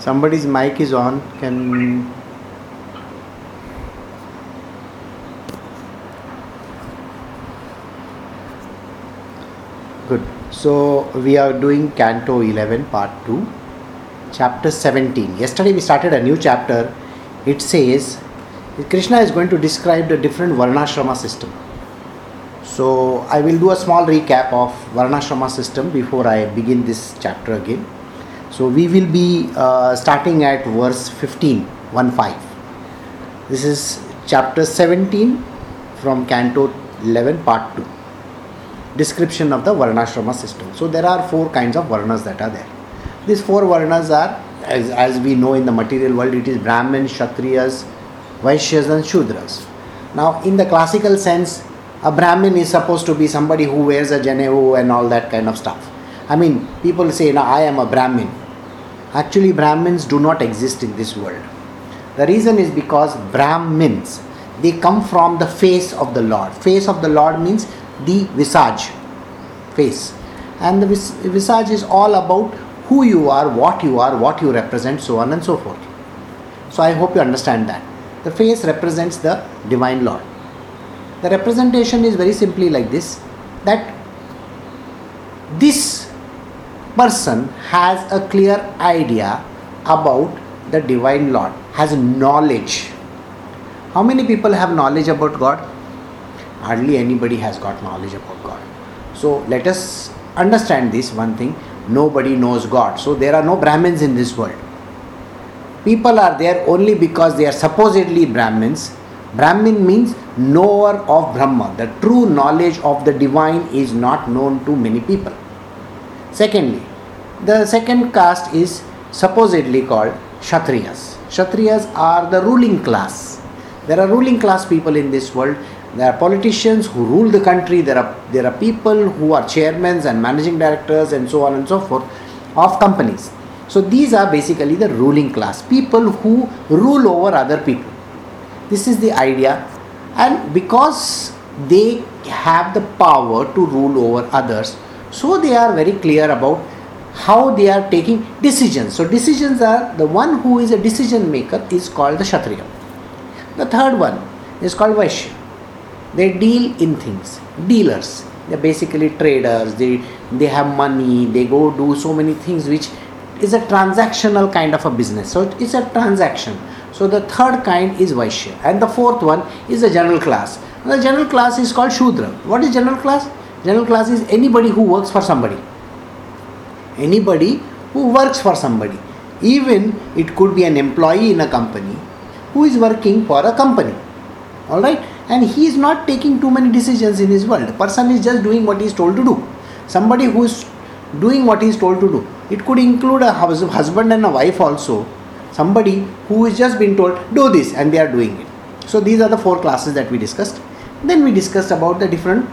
Somebody's mic is on. Can good. So we are doing Canto 11, Part 2, Chapter 17. Yesterday we started a new chapter. It says Krishna is going to describe the different Varnashrama system. So I will do a small recap of Varnashrama system before I begin this chapter again. So we will be uh, starting at verse 15, 1 5. This is chapter 17 from Canto 11, part 2. Description of the Varnashrama system. So there are four kinds of Varnas that are there. These four Varnas are, as, as we know in the material world, it is Brahmins, Kshatriyas, Vaishyas, and Shudras. Now, in the classical sense, a Brahmin is supposed to be somebody who wears a janevu and all that kind of stuff. I mean, people say, now I am a Brahmin. Actually, Brahmins do not exist in this world. The reason is because Brahmins, they come from the face of the Lord. Face of the Lord means the visage, face. And the vis- visage is all about who you are, what you are, what you represent, so on and so forth. So I hope you understand that. The face represents the divine Lord. The representation is very simply like this that this person has a clear idea about the divine Lord, has knowledge. How many people have knowledge about God? Hardly anybody has got knowledge about God. So let us understand this one thing nobody knows God. So there are no Brahmins in this world. People are there only because they are supposedly Brahmins. Brahmin means knower of Brahma. The true knowledge of the divine is not known to many people. Secondly, the second caste is supposedly called Kshatriyas. Kshatriyas are the ruling class. There are ruling class people in this world. There are politicians who rule the country. There are there are people who are chairmen and managing directors and so on and so forth of companies. So these are basically the ruling class, people who rule over other people. This is the idea, and because they have the power to rule over others, so they are very clear about how they are taking decisions. So decisions are the one who is a decision maker is called the Kshatriya. The third one is called Vaishya. They deal in things, dealers. They're basically traders. They they have money. They go do so many things which is a transactional kind of a business. So it's a transaction. So the third kind is Vaishya. And the fourth one is the general class. The general class is called Shudra. What is general class? General class is anybody who works for somebody. Anybody who works for somebody. Even it could be an employee in a company who is working for a company. Alright? And he is not taking too many decisions in his world. Person is just doing what he is told to do. Somebody who is doing what he is told to do. It could include a husband and a wife also. Somebody who is just been told, do this, and they are doing it. So these are the four classes that we discussed. Then we discussed about the different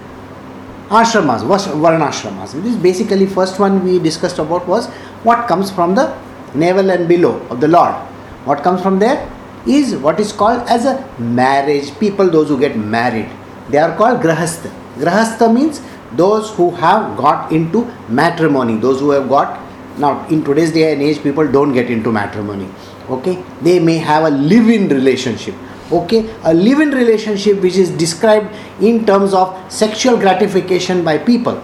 ashramas, varnashramas. This basically first one we discussed about was what comes from the navel and below of the Lord. What comes from there is what is called as a marriage. People, those who get married, they are called grahastha. Grahastha means those who have got into matrimony, those who have got now in today's day and age, people don't get into matrimony. Okay, they may have a live-in relationship okay? A live-in relationship which is described in terms of sexual gratification by people.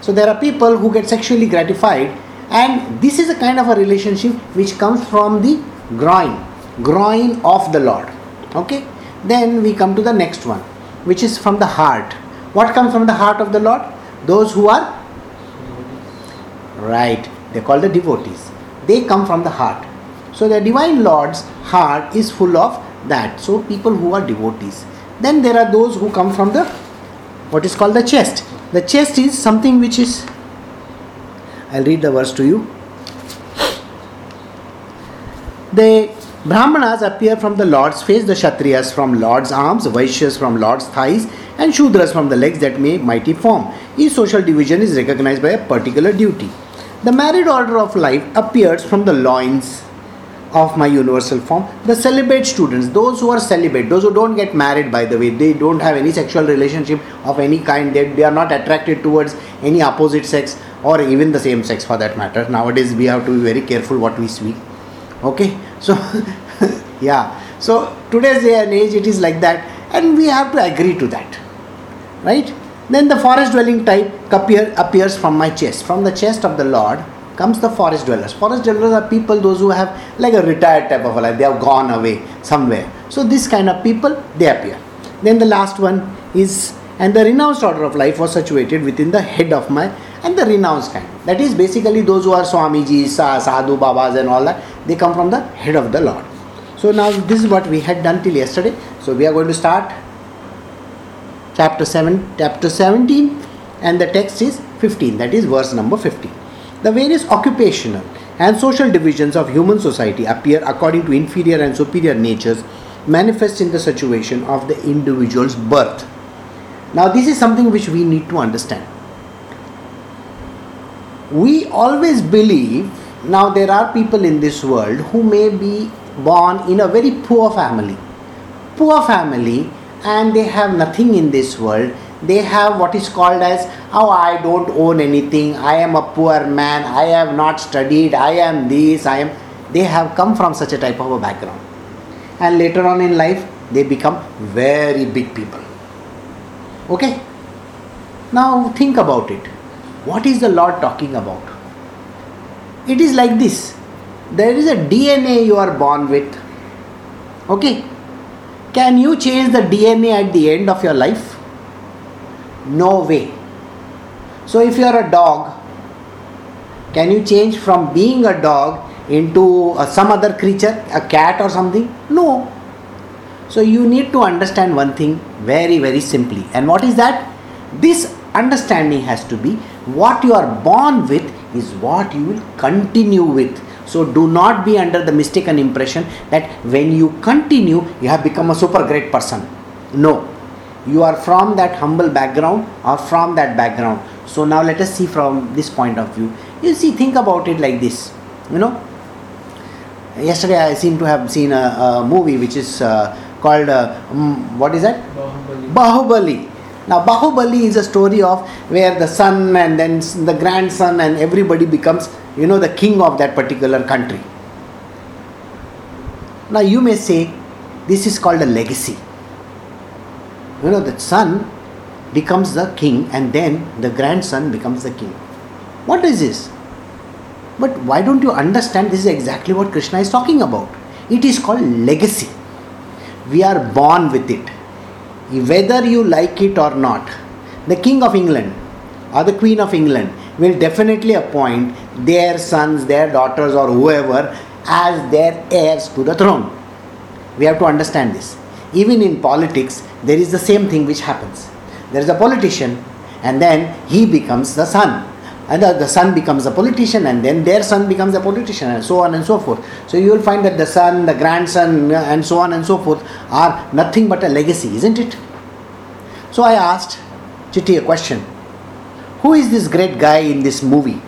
So there are people who get sexually gratified and this is a kind of a relationship which comes from the groin groin of the lord. Okay? Then we come to the next one which is from the heart. What comes from the heart of the lord? Those who are right. They call the devotees. They come from the heart. So the divine lord's heart is full of that. So people who are devotees. Then there are those who come from the what is called the chest. The chest is something which is i'll read the verse to you. The brahmanas appear from the lord's face the kshatriyas from lord's arms vaishyas from lord's thighs and shudras from the legs that make mighty form. Each social division is recognized by a particular duty. The married order of life appears from the loins of my universal form the celibate students those who are celibate those who don't get married by the way they don't have any sexual relationship of any kind they, they are not attracted towards any opposite sex or even the same sex for that matter. Nowadays we have to be very careful what we speak. Okay, so yeah, so today's day and age it is like that, and we have to agree to that, right? Then the forest dwelling type appear, appears from my chest. From the chest of the Lord comes the forest dwellers. Forest dwellers are people those who have like a retired type of a life. They have gone away somewhere. So this kind of people they appear. Then the last one is and the renounced order of life was situated within the head of my and the renounced kind. That is basically those who are Swamiji, Sadhu, Babas and all that. They come from the head of the Lord. So now this is what we had done till yesterday. So we are going to start chapter 7 chapter 17 and the text is 15 that is verse number 15 the various occupational and social divisions of human society appear according to inferior and superior natures manifest in the situation of the individual's birth. Now this is something which we need to understand. We always believe now there are people in this world who may be born in a very poor family. Poor family and they have nothing in this world they have what is called as oh i don't own anything. I am a poor man. I have not studied. I am this i am they have come from such a type of a background. And later on in life they become very big people. Okay? Now think about it. What is the lord talking about? It is like this. There is a dna you are born with. Okay? Can you change the DNA at the end of your life? No way. So, if you are a dog, can you change from being a dog into uh, some other creature, a cat or something? No. So, you need to understand one thing very, very simply. And what is that? This understanding has to be what you are born with is what you will continue with so do not be under the mistaken impression that when you continue, you have become a super great person. No. You are from that humble background or from that background. So now let us see from this point of view. You see, think about it like this. You know, yesterday I seem to have seen a, a movie which is uh, called uh, um, what is that? Bahubali. Bahubali. Now, Bahubali is a story of where the son and then the grandson and everybody becomes you know, the king of that particular country. Now, you may say this is called a legacy. You know, the son becomes the king and then the grandson becomes the king. What is this? But why don't you understand this is exactly what Krishna is talking about? It is called legacy. We are born with it. Whether you like it or not, the king of England or the queen of England will definitely appoint their sons, their daughters, or whoever as their heirs to the throne. We have to understand this. Even in politics, there is the same thing which happens. There is a politician, and then he becomes the son. And the, the son becomes a politician, and then their son becomes a politician, and so on and so forth. So you will find that the son, the grandson, and so on and so forth are nothing but a legacy, isn't it? So I asked Chitti a question Who is this great guy in this movie?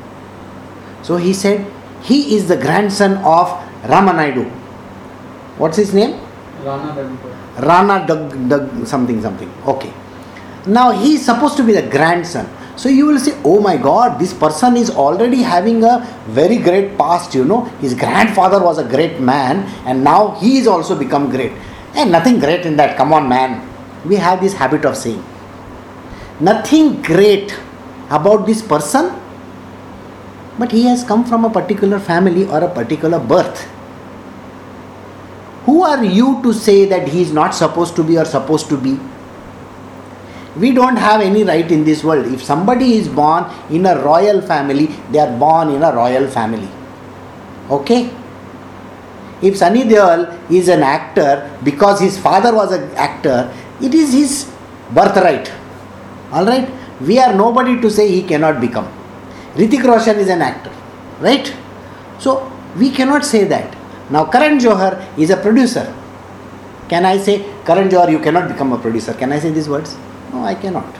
So he said, he is the grandson of Ramanaidu. What's his name? Rana Dug, Dug something something. Okay. Now he is supposed to be the grandson. So you will say, oh my god, this person is already having a very great past, you know. His grandfather was a great man and now he is also become great. And nothing great in that, come on man. We have this habit of saying. Nothing great about this person but he has come from a particular family or a particular birth. Who are you to say that he is not supposed to be or supposed to be? We don't have any right in this world. If somebody is born in a royal family, they are born in a royal family. Okay? If Sunny Deol is an actor because his father was an actor, it is his birthright. Alright? We are nobody to say he cannot become. Hrithik Roshan is an actor, right? So we cannot say that. Now Karan Johar is a producer. Can I say Karan Johar you cannot become a producer? Can I say these words? No, I cannot.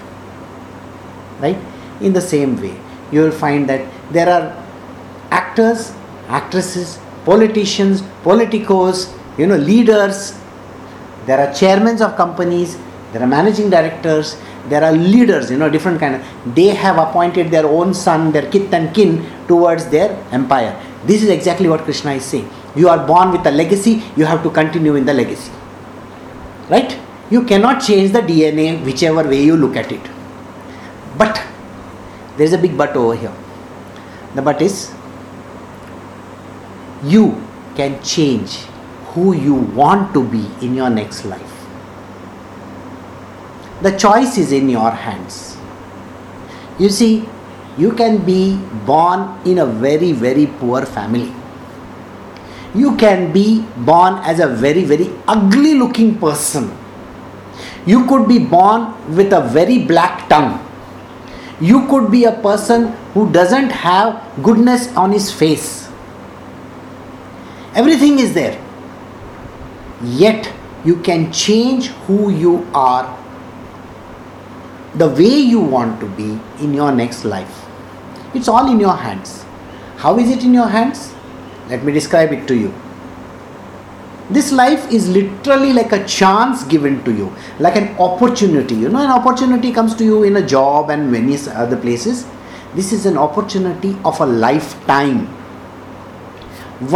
Right? In the same way, you will find that there are actors, actresses, politicians, politicos, you know, leaders. There are chairmen of companies. There are managing directors there are leaders you know different kind of they have appointed their own son their kith and kin towards their empire this is exactly what krishna is saying You are born with a legacy, you have to continue in the legacy. Right? You cannot change the DNA whichever way you look at it. But there is a big but over here. The but is you can change who you want to be in your next life. The choice is in your hands. You see, you can be born in a very, very poor family. You can be born as a very, very ugly looking person. You could be born with a very black tongue. You could be a person who doesn't have goodness on his face. Everything is there. Yet you can change who you are the way you want to be in your next life. It's all in your hands. How is it in your hands? Let me describe it to you. This life is literally like a chance given to you, like an opportunity. You know, an opportunity comes to you in a job and many other places. This is an opportunity of a lifetime.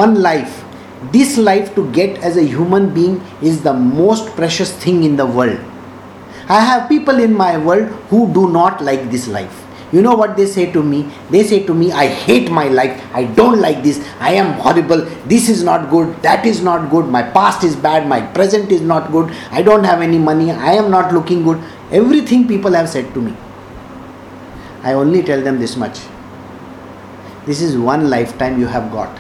One life. This life to get as a human being is the most precious thing in the world. I have people in my world who do not like this life you know what they say to me? They say to me, I hate my life. I don't like this. I am horrible. This is not good. That is not good. My past is bad. My present is not good. I don't have any money. I am not looking good. Everything people have said to me. I only tell them this much. This is one lifetime you have got.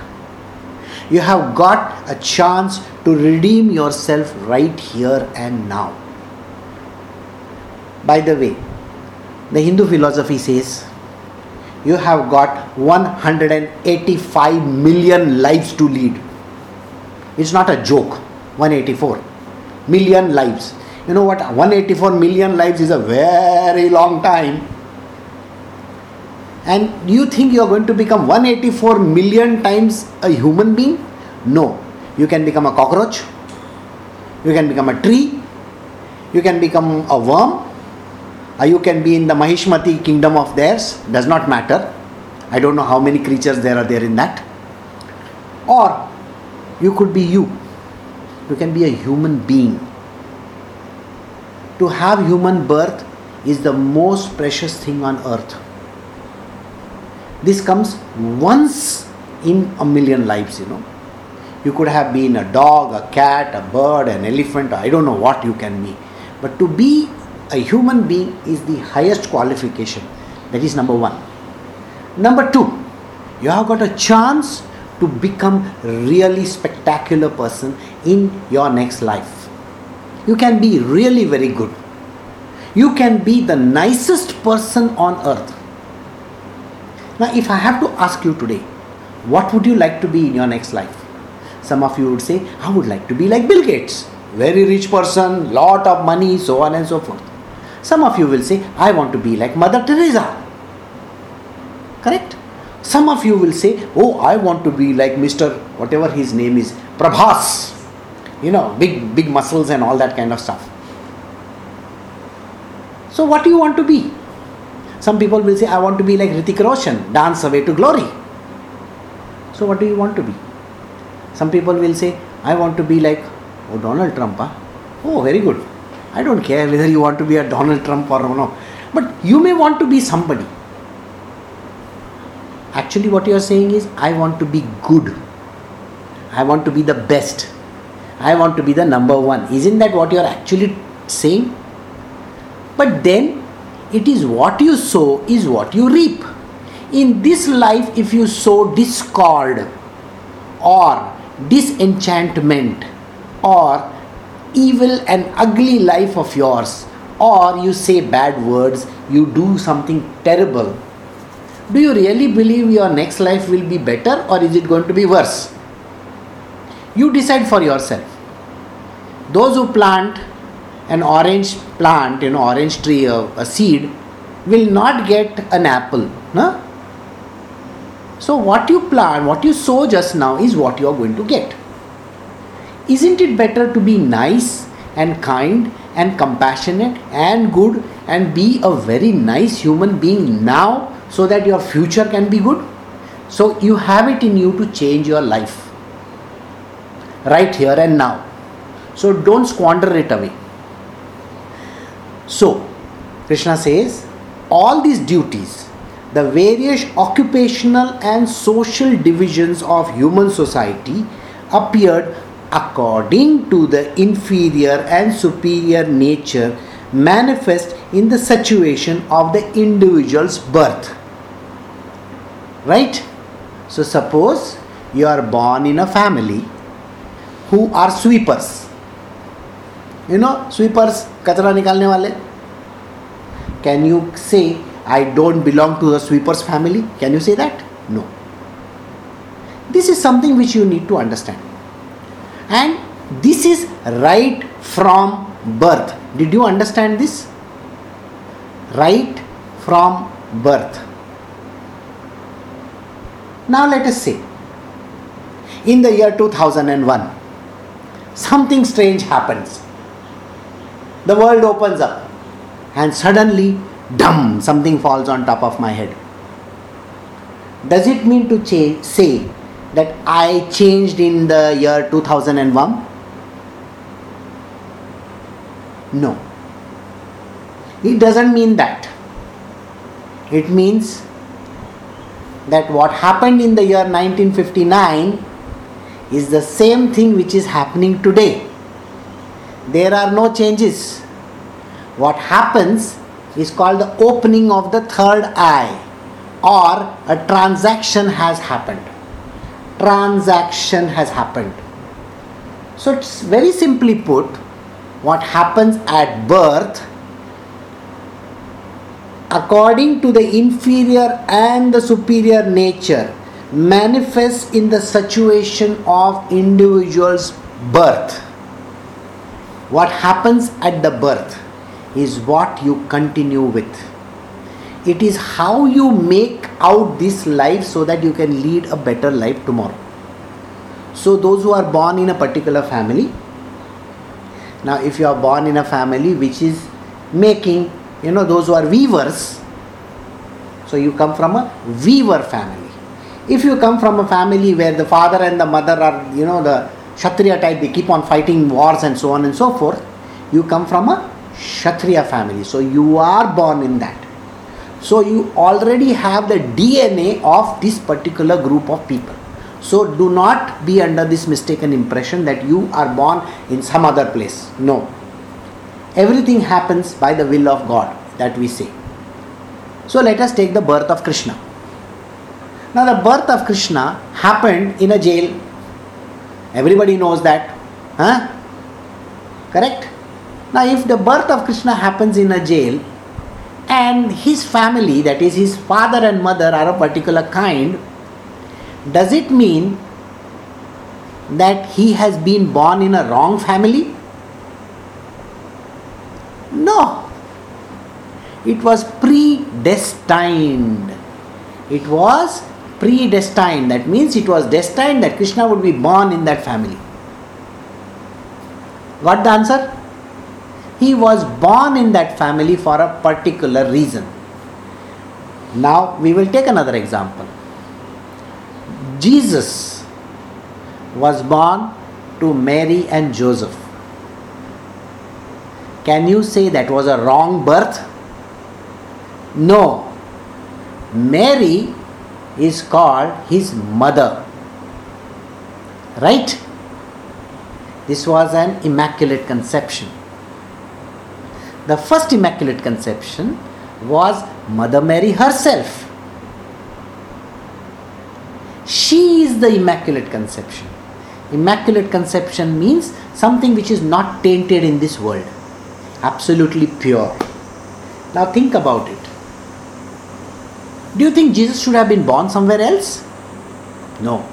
You have got a chance to redeem yourself right here and now. By the way, the Hindu philosophy says you have got 185 million lives to lead. It's not a joke, 184 million lives. You know what? 184 million lives is a very long time. And you think you are going to become 184 million times a human being? No. You can become a cockroach, you can become a tree, you can become a worm, Uh, you can be in the Mahishmati kingdom of theirs, does not matter. I don't know how many creatures there are there in that. Or you could be you. You can be a human being. To have human birth is the most precious thing on earth. This comes once in a million lives, you know. You could have been a dog, a cat, a bird, an elephant, I don't know what you can be. But to be a human being is the highest qualification. That is number one. Number two, you have got a chance to become really spectacular person in your next life. You can be really very good. You can be the nicest person on earth. Now, if I have to ask you today, what would you like to be in your next life? Some of you would say, I would like to be like Bill Gates, very rich person, lot of money, so on and so forth. Some of you will say, I want to be like Mother Teresa. Correct? Some of you will say, Oh, I want to be like Mr. whatever his name is, Prabhas. You know, big, big muscles and all that kind of stuff. So, what do you want to be? Some people will say, I want to be like Hrithik Roshan, dance away to glory. So, what do you want to be? Some people will say, I want to be like, oh, Donald Trump. Huh? Oh, very good. I don't care whether you want to be a Donald Trump or no. But you may want to be somebody. Actually, what you are saying is, I want to be good. I want to be the best. I want to be the number one. Isn't that what you are actually saying? But then, it is what you sow is what you reap. In this life, if you sow discord or disenchantment or evil and ugly life of yours, or you say bad words, you do something terrible, do you really believe your next life will be better or is it going to be worse? You decide for yourself. Those who plant an orange plant, know, orange tree, a, a seed, will not get an apple. No? So, what you plant, what you sow just now is what you are going to get. Isn't it better to be nice and kind and compassionate and good and be a very nice human being now so that your future can be good? So you have it in you to change your life. right here and now. So don't squander it away. So, Krishna says, all these duties, the various occupational and social divisions of human society appeared according to the inferior and superior nature manifest in the situation of the individual's birth. Right? So, suppose you are born in a family who are sweepers. You know, sweepers, kachra nikalne wale. Can you say, I don't belong to the sweepers family? Can you say that? No. This is something which you need to understand. And this is right from birth. Did you understand this? Right from birth. Now let us say, in the year 2001, something strange happens. The world opens up, and suddenly, dum, something falls on top of my head. Does it mean to say that I changed in the year 2001? No. It doesn't mean that. It means that what happened in the year 1959 is the same thing which is happening today. There are no changes. What happens is called the opening of the third eye or a transaction has happened. Transaction has happened. So it's very simply put what happens at birth according to the inferior and the superior nature manifests in the situation of individual's birth what happens at the birth is what you continue with it is how you make out this life so that you can lead a better life tomorrow. So those who are born in a particular family now if you are born in a family which is making you know those who are weavers so you come from a weaver family. If you come from a family where the father and the mother are you know the kshatriya type they keep on fighting wars and so on and so forth you come from a kshatriya family. So you are born in that so you already have the dna of this particular group of people so do not be under this mistaken impression that you are born in some other place no everything happens by the will of God that we say. So let us take the birth of Krishna. Now, the birth of Krishna happened in a jail. Everybody knows that. Huh? Correct? Now, if the birth of Krishna happens in a jail and his family, that is his father and mother, are a particular kind, does it mean that he has been born in a wrong family? No. It was predestined. It was predestined. That means it was destined that Krishna would be born in that family. Got the answer? He was born in that family for a particular reason. Now we will take another example. Jesus was born to Mary and Joseph. Can you say that was a wrong birth? No. Mary is called his mother. Right? This was an immaculate conception. The first immaculate conception was Mother Mary herself. She is the immaculate conception. Immaculate conception means something which is not tainted in this world, absolutely pure. Now think about it. Do you think Jesus should have been born somewhere else? No.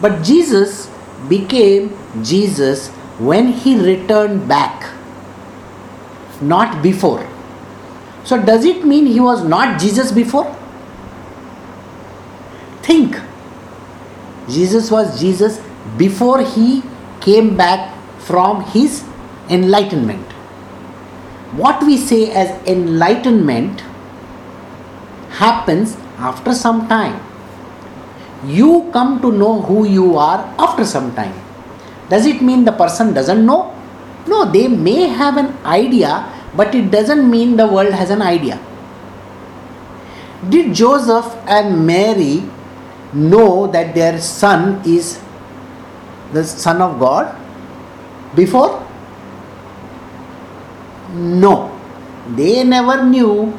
But Jesus became Jesus when he returned back, not before. So, does it mean he was not Jesus before? Think. Jesus was Jesus before he came back from his enlightenment. What we say as enlightenment happens after some time. You come to know who you are after some time. Does it mean the person doesn't know? No, they may have an idea, but it doesn't mean the world has an idea. Did Joseph and Mary know that their son is the Son of God before? No, they never knew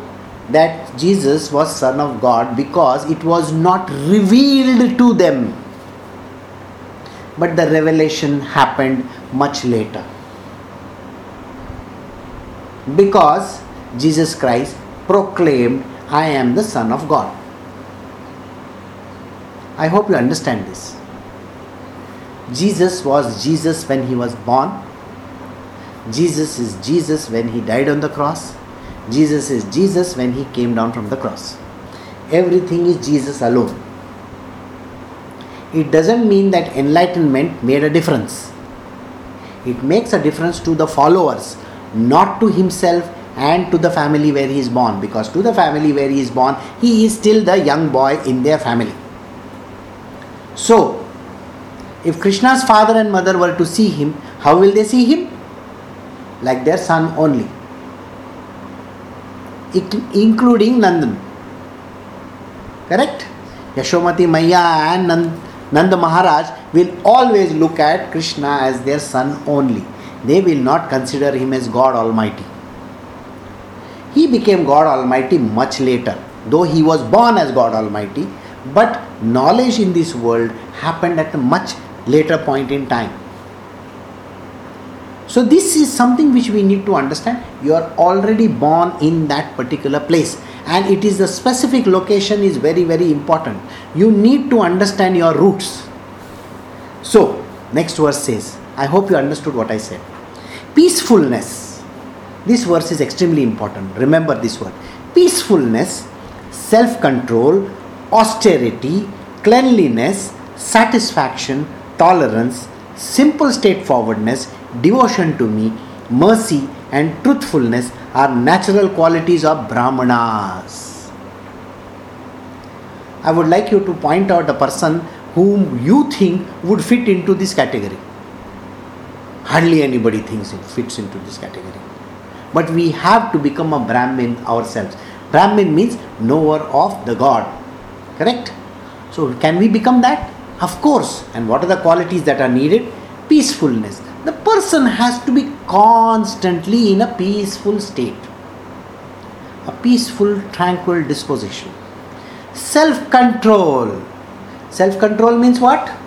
that Jesus was Son of God because it was not revealed to them. But the revelation happened much later. Because Jesus Christ proclaimed, I am the Son of God. I hope you understand this. Jesus was Jesus when he was born. Jesus is Jesus when he died on the cross. Jesus is Jesus when he came down from the cross. Everything is Jesus alone. It doesn't mean that enlightenment made a difference. It makes a difference to the followers, not to himself and to the family where he is born. Because to the family where he is born, he is still the young boy in their family. So, if Krishna's father and mother were to see him, how will they see him? Like their son only including Nandan. Correct? Yashomati Maiya and Nand, Maharaj will always look at Krishna as their son only. They will not consider him as God Almighty. He became God Almighty much later, though he was born as God Almighty, but knowledge in this world happened at a much later point in time. So, this is something which we need to understand. You are already born in that particular place, and it is the specific location is very, very important. You need to understand your roots. So, next verse says, I hope you understood what I said. Peacefulness. This verse is extremely important. Remember this word. Peacefulness, self control, austerity, cleanliness, satisfaction, tolerance, simple straightforwardness, devotion to me, mercy, and truthfulness are natural qualities of Brahmanas. I would like you to point out a person whom you think would fit into this category. Hardly anybody thinks it fits into this category. But we have to become a Brahmin ourselves. Brahmin means knower of the God. Correct? So, can we become that? Of course. And what are the qualities that are needed? Peacefulness, the person has to be constantly in a peaceful state, a peaceful, tranquil disposition. Self control. Self control means what?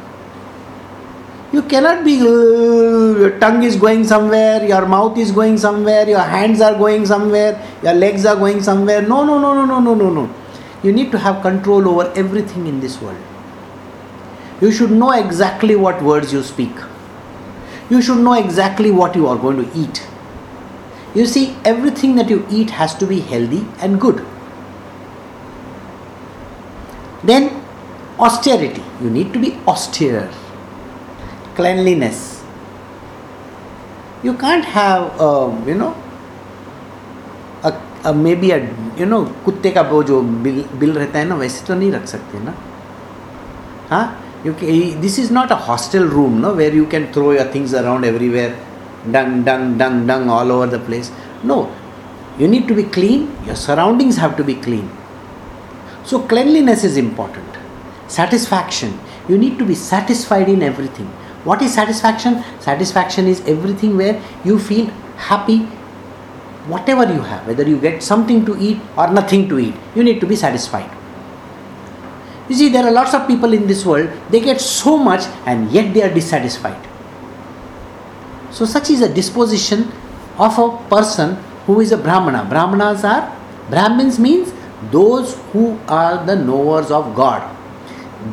You cannot be, uh, your tongue is going somewhere, your mouth is going somewhere, your hands are going somewhere, your legs are going somewhere. No, no, no, no, no, no, no, no. You need to have control over everything in this world. You should know exactly what words you speak you should know exactly what you are going to eat. You see, everything that you eat has to be healthy and good. Then, austerity. You need to be austere Cleanliness. You can't have, um, you know, a, a maybe a you know कुत्ते का वो जो bill bill रहता है ना वैसे तो नहीं रख सकते ना हाँ you can, this is not a hostel room no where you can throw your things around everywhere dung dung dung dung all over the place no you need to be clean your surroundings have to be clean so cleanliness is important satisfaction you need to be satisfied in everything what is satisfaction satisfaction is everything where you feel happy whatever you have whether you get something to eat or nothing to eat you need to be satisfied you see, there are lots of people in this world, they get so much and yet they are dissatisfied. So, such is a disposition of a person who is a Brahmana. Brahmanas are, Brahmins means those who are the knowers of God.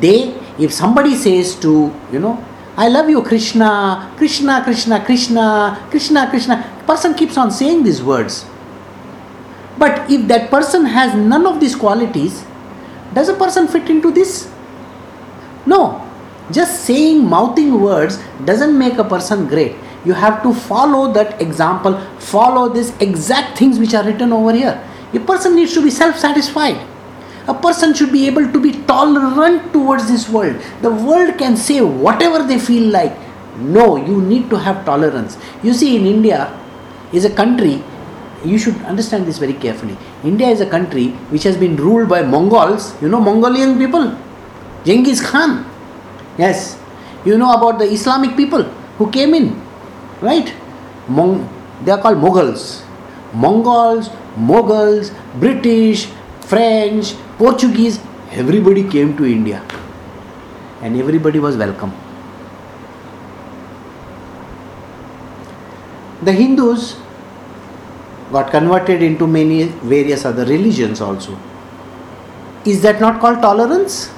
They, if somebody says to, you know, I love you, Krishna, Krishna, Krishna, Krishna, Krishna, Krishna, person keeps on saying these words. But if that person has none of these qualities, does a person fit into this? No. Just saying, mouthing words doesn't make a person great. You have to follow that example, follow these exact things which are written over here. A person needs to be self satisfied. A person should be able to be tolerant towards this world. The world can say whatever they feel like. No, you need to have tolerance. You see, in India is a country, you should understand this very carefully. India is a country which has been ruled by Mongols, you know, Mongolian people. Genghis Khan. Yes. You know about the Islamic people who came in, right? Mong- they are called Mughals. Mongols, Mughals, British, French, Portuguese, everybody came to India and everybody was welcome. The Hindus got converted into many various other religions also. Is that not called tolerance?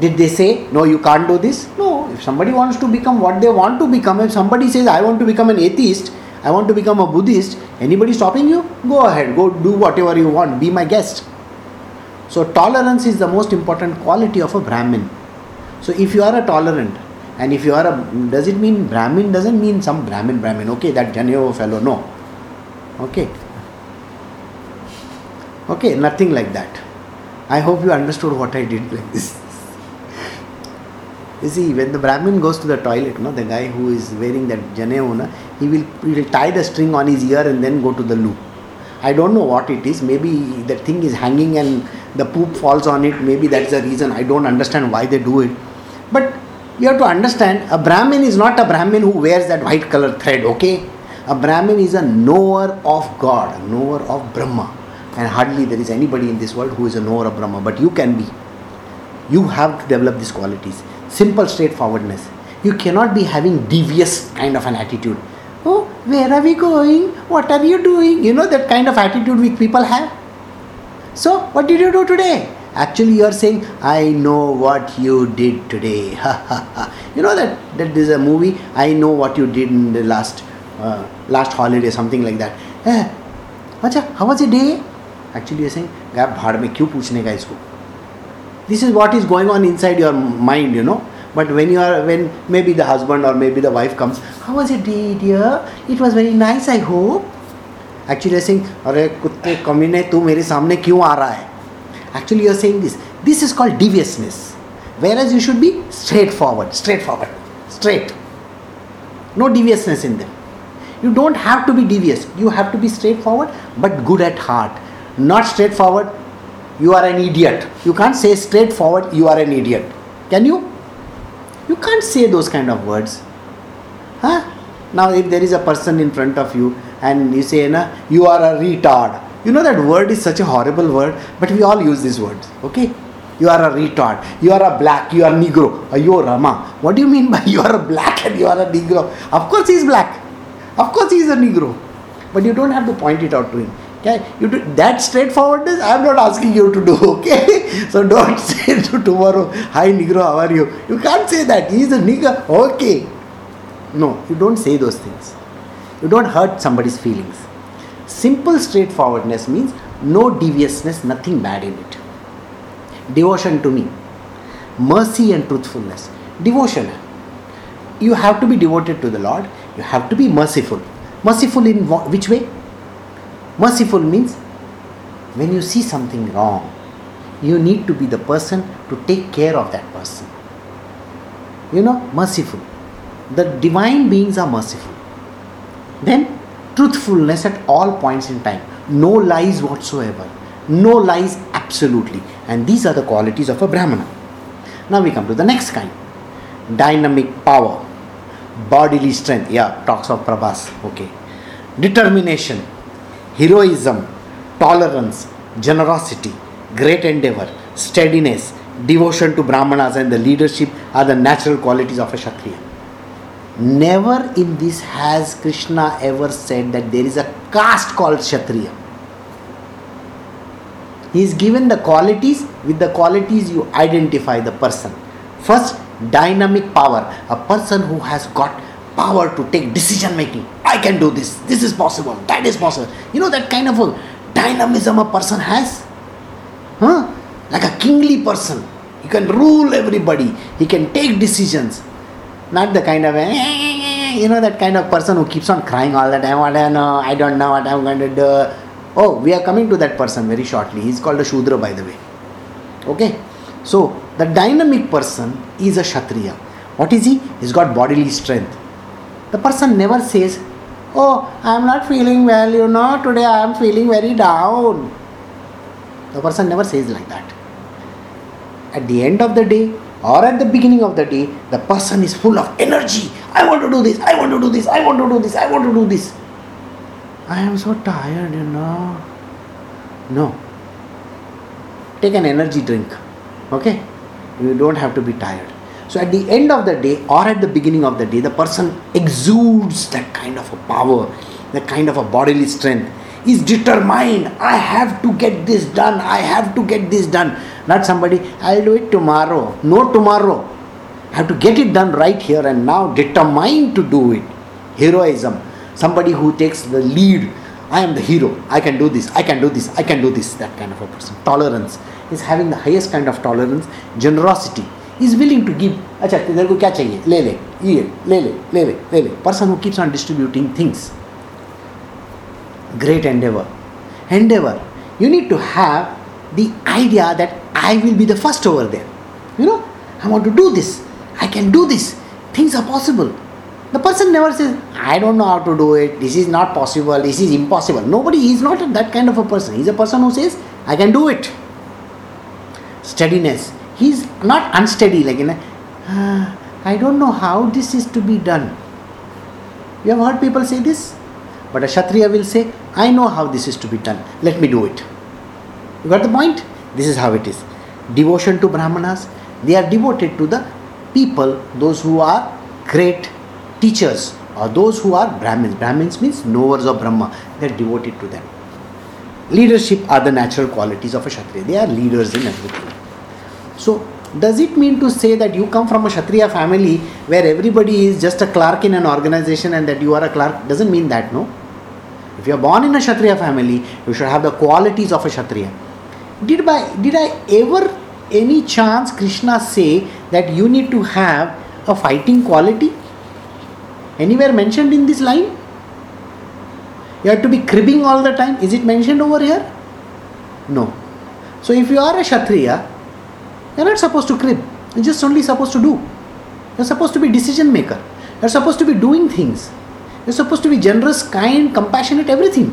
Did they say, no, you can't do this? No, if somebody wants to become what they want to become, if somebody says, I want to become an atheist, I want to become a Buddhist, anybody stopping you? Go ahead, go do whatever you want, be my guest. So, tolerance is the most important quality of a Brahmin. So, if you are a tolerant, and if you are a, does it mean Brahmin? Doesn't mean some Brahmin, Brahmin, okay, that Janeo fellow, no. Okay. Okay, nothing like that. I hope you understood what I did like this. You see, when the Brahmin goes to the toilet, no, the guy who is wearing that Janeo, no, he will he will tie the string on his ear and then go to the loo. I don't know what it is. Maybe the thing is hanging and the poop falls on it. Maybe that's the reason. I don't understand why they do it. But you have to understand a Brahmin is not a Brahmin who wears that white color thread, okay? A Brahmin is a knower of God, a knower of Brahma. And hardly there is anybody in this world who is a knower of Brahma, but you can be. You have to develop these qualities Simple straightforwardness. You cannot be having devious kind of an attitude. Oh, where are we going? What are you doing? You know that kind of attitude which people have. So, what did you do today? Actually, you are saying, I know what you did today. you know that, that there's a movie, I know what you did in the last uh, last holiday, something like that. Eh, अच्छा how was your day? Actually, you're saying, यार भाड़ में क्यों पूछने का इसको this is what is going on inside your mind you know but when you are when maybe the husband or maybe the wife comes how was your day dear it was very nice i hope actually you're saying अरे कुत्ते कमीने तू मेरे सामने क्यों आ रहा है actually you're saying this this is called deviousness whereas you should be straightforward straightforward straight no deviousness in them you don't have to be devious you have to be straightforward but good at heart not straightforward you are an idiot. You can't say straightforward, you are an idiot. Can you? You can't say those kind of words. Huh? Now, if there is a person in front of you and you say, na, you are a retard. You know that word is such a horrible word, but we all use these words. Okay? You are a retard. You are a black. You are Negro. Ayo Rama. What do you mean by you are a black and you are a Negro? Of course, he is black. Of course, he is a Negro. But you don't have to point it out to him. Okay, you do that straightforwardness. I am not asking you to do. Okay, so don't say to tomorrow, "Hi Negro, how are you?" You can't say that. He is a nigger. Okay, no, you don't say those things. You don't hurt somebody's feelings. Simple straightforwardness means no deviousness, nothing bad in it. Devotion to me, mercy and truthfulness. Devotion. You have to be devoted to the Lord. You have to be merciful. Merciful in which way? Merciful means when you see something wrong, you need to be the person to take care of that person. You know, merciful. The divine beings are merciful. Then, truthfulness at all points in time. No lies whatsoever. No lies absolutely. And these are the qualities of a Brahmana. Now we come to the next kind dynamic power, bodily strength. Yeah, talks of Prabhas. Okay. Determination, heroism, tolerance, generosity, great endeavor, steadiness, devotion to Brahmanas and the leadership are the natural qualities of a Kshatriya. Never in this has Krishna ever said that there is a caste called Kshatriya. He is given the qualities, with the qualities you identify the person. First, dynamic power, a person who has got power to take decision making. I can do this, this is possible, that is possible. You know that kind of a dynamism a person has? Huh? Like a kingly person. He can rule everybody, he can take decisions. Not the kind of you know, that kind of person who keeps on crying all the time. What I know, I don't know what I'm going to do. Oh, we are coming to that person very shortly. He's called a Shudra, by the way. Okay? So, The dynamic person is a Kshatriya. What is he? He's got bodily strength. The person never says, Oh, I'm not feeling well, you know, today I am feeling very down. The person never says like that. At the end of the day, or at the beginning of the day, the person is full of energy. I want to do this, I want to do this, I want to do this, I want to do this. I am so tired, you know. No. Take an energy drink. Okay? You don't have to be tired. So at the end of the day or at the beginning of the day, the person exudes that kind of a power, that kind of a bodily strength. Is determined. I have to get this done. I have to get this done. Not somebody, I'll do it tomorrow. No tomorrow. I have to get it done right here and now. Determined to do it. Heroism. Somebody who takes the lead. I am the hero. I can do this. I can do this. I can do this. That kind of a person. Tolerance is having the highest kind of tolerance. Generosity is willing to give. अच्छा तेरे को क्या चाहिए ले ले ये ले ले ले ले ले ले person who keeps on distributing things great endeavor endeavor you need to have the idea that i will be the first over there you know i want to do this i can do this things are possible the person never says i don't know how to do it this is not possible this is impossible nobody is not that kind of a person he's a person who says i can do it steadiness he's not unsteady like you know ah, i don't know how this is to be done. You have heard people say this? But a kshatriya will say i know how this is to be done. Let me do it. You got the point? This is how it is. Devotion to brahmanas they are devoted to the people those who are great teachers or those who are brahmins. Brahmins means knowers of brahma. They are devoted to them. Leadership are the natural qualities of a kshatriya. They are leaders in everything so, does it mean to say that you come from a Kshatriya family where everybody is just a clerk in an organization and that you are a clerk? Doesn't mean that, no? If you are born in a Kshatriya family, you should have the qualities of a Kshatriya. Did, by, did I ever, any chance, Krishna say that you need to have a fighting quality? Anywhere mentioned in this line? You have to be cribbing all the time. Is it mentioned over here? No. So, if you are a Kshatriya, you're not supposed to crib. You're just only supposed to do. You're supposed to be decision maker. You're supposed to be doing things. You're supposed to be generous, kind, compassionate, everything.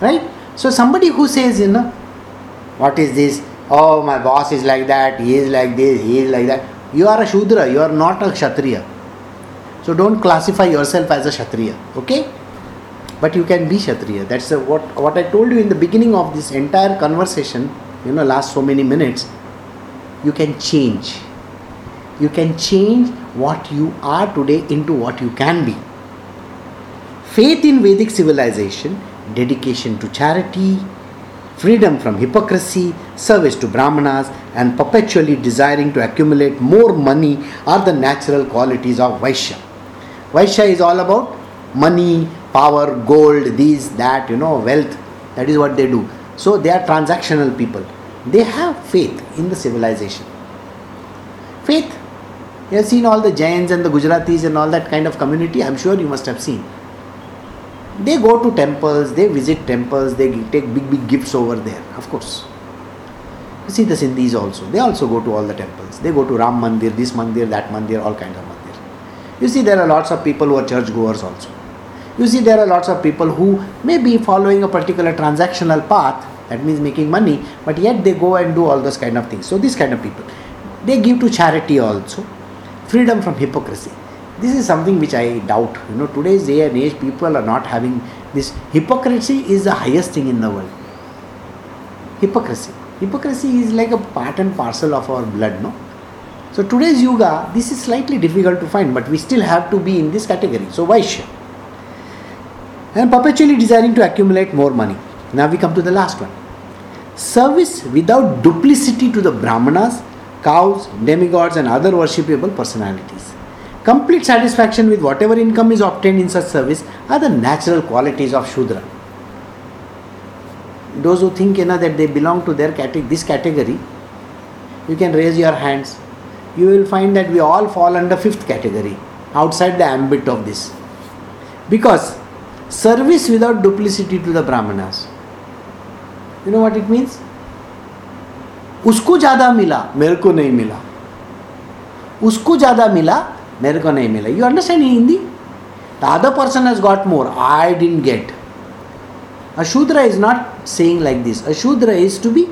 Right? So somebody who says, you know, what is this? Oh, my boss is like that, he is like this, he is like that. You are a Shudra, you are not a Kshatriya. So don't classify yourself as a Kshatriya, okay? But you can be Kshatriya. That's the, what, what I told you in the beginning of this entire conversation, you know, last so many minutes you can change. You can change what you are today into what you can be. Faith in Vedic civilization, dedication to charity, freedom from hypocrisy, service to Brahmanas, and perpetually desiring to accumulate more money are the natural qualities of Vaishya. Vaishya is all about money, power, gold, these, that, you know, wealth. That is what they do. So they are transactional people they have faith in the civilization. Faith. You have seen all the Jains and the Gujaratis and all that kind of community, I'm sure you must have seen. They go to temples, they visit temples, they take big, big gifts over there, of course. You see the Sindhis also, they also go to all the temples. They go to Ram Mandir, this Mandir, that Mandir, all kinds of Mandir. You see, there are lots of people who are church goers also. You see, there are lots of people who may be following a particular transactional path that means making money but yet they go and do all those kind of things. So these kind of people they give to charity also freedom from hypocrisy. This is something which i doubt. You know today's day and age people are not having this. Hypocrisy is the highest thing in the world. Hypocrisy. Hypocrisy is like a part and parcel of our blood no? So today's yoga this is slightly difficult to find but we still have to be in this category. So vaishya and perpetually desiring to accumulate more money. Now we come to the last one. Service without duplicity to the Brahmanas, cows, demigods, and other worshipable personalities. Complete satisfaction with whatever income is obtained in such service are the natural qualities of Shudra. Those who think you know, that they belong to their cate- this category, you can raise your hands. You will find that we all fall under fifth category, outside the ambit of this. Because service without duplicity to the Brahmanas you know what it means उसको ज़्यादा मिला, मेरे को नहीं मिला। उसको ज़्यादा मिला, मेरे को नहीं मिला। You understand Hindi the other person has got more I didn't get अशूद्र is not saying like this अशूद्र is to be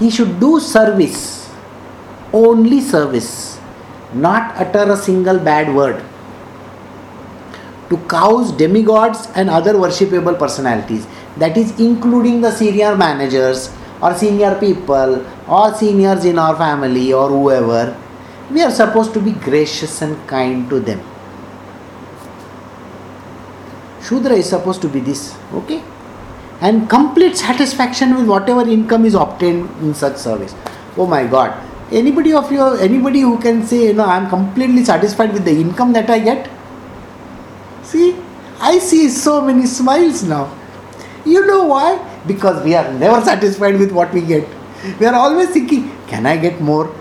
he should do service only service not utter a single bed word to cause Demi gods and other worshipable personalities that is including the senior managers or senior people or seniors in our family or whoever we are supposed to be gracious and kind to them shudra is supposed to be this okay and complete satisfaction with whatever income is obtained in such service. Oh my God! Anybody of you, anybody who can say, you know, I am completely satisfied with the income that I get? See, I see so many smiles now. You know why? Because we are never satisfied with what we get. We are always thinking, can I get more?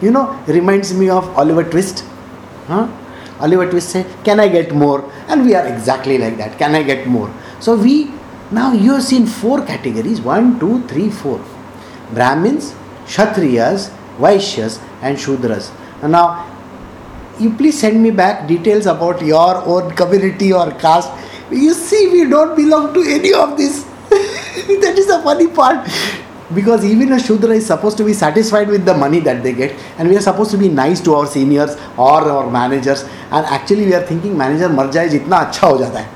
You know, reminds me of Oliver Twist. Huh? Oliver Twist said, Can I get more? And we are exactly like that. Can I get more? So we now you have seen four categories one, two, three, four Brahmins, Kshatriyas, Vaishyas, and Shudras. Now you please send me back details about your own community or caste. You see, we don't belong to any of this. that is the funny part. Because even a Shudra is supposed to be satisfied with the money that they get, and we are supposed to be nice to our seniors or our managers. And actually, we are thinking manager मर जाए जितना अच्छा हो जाता है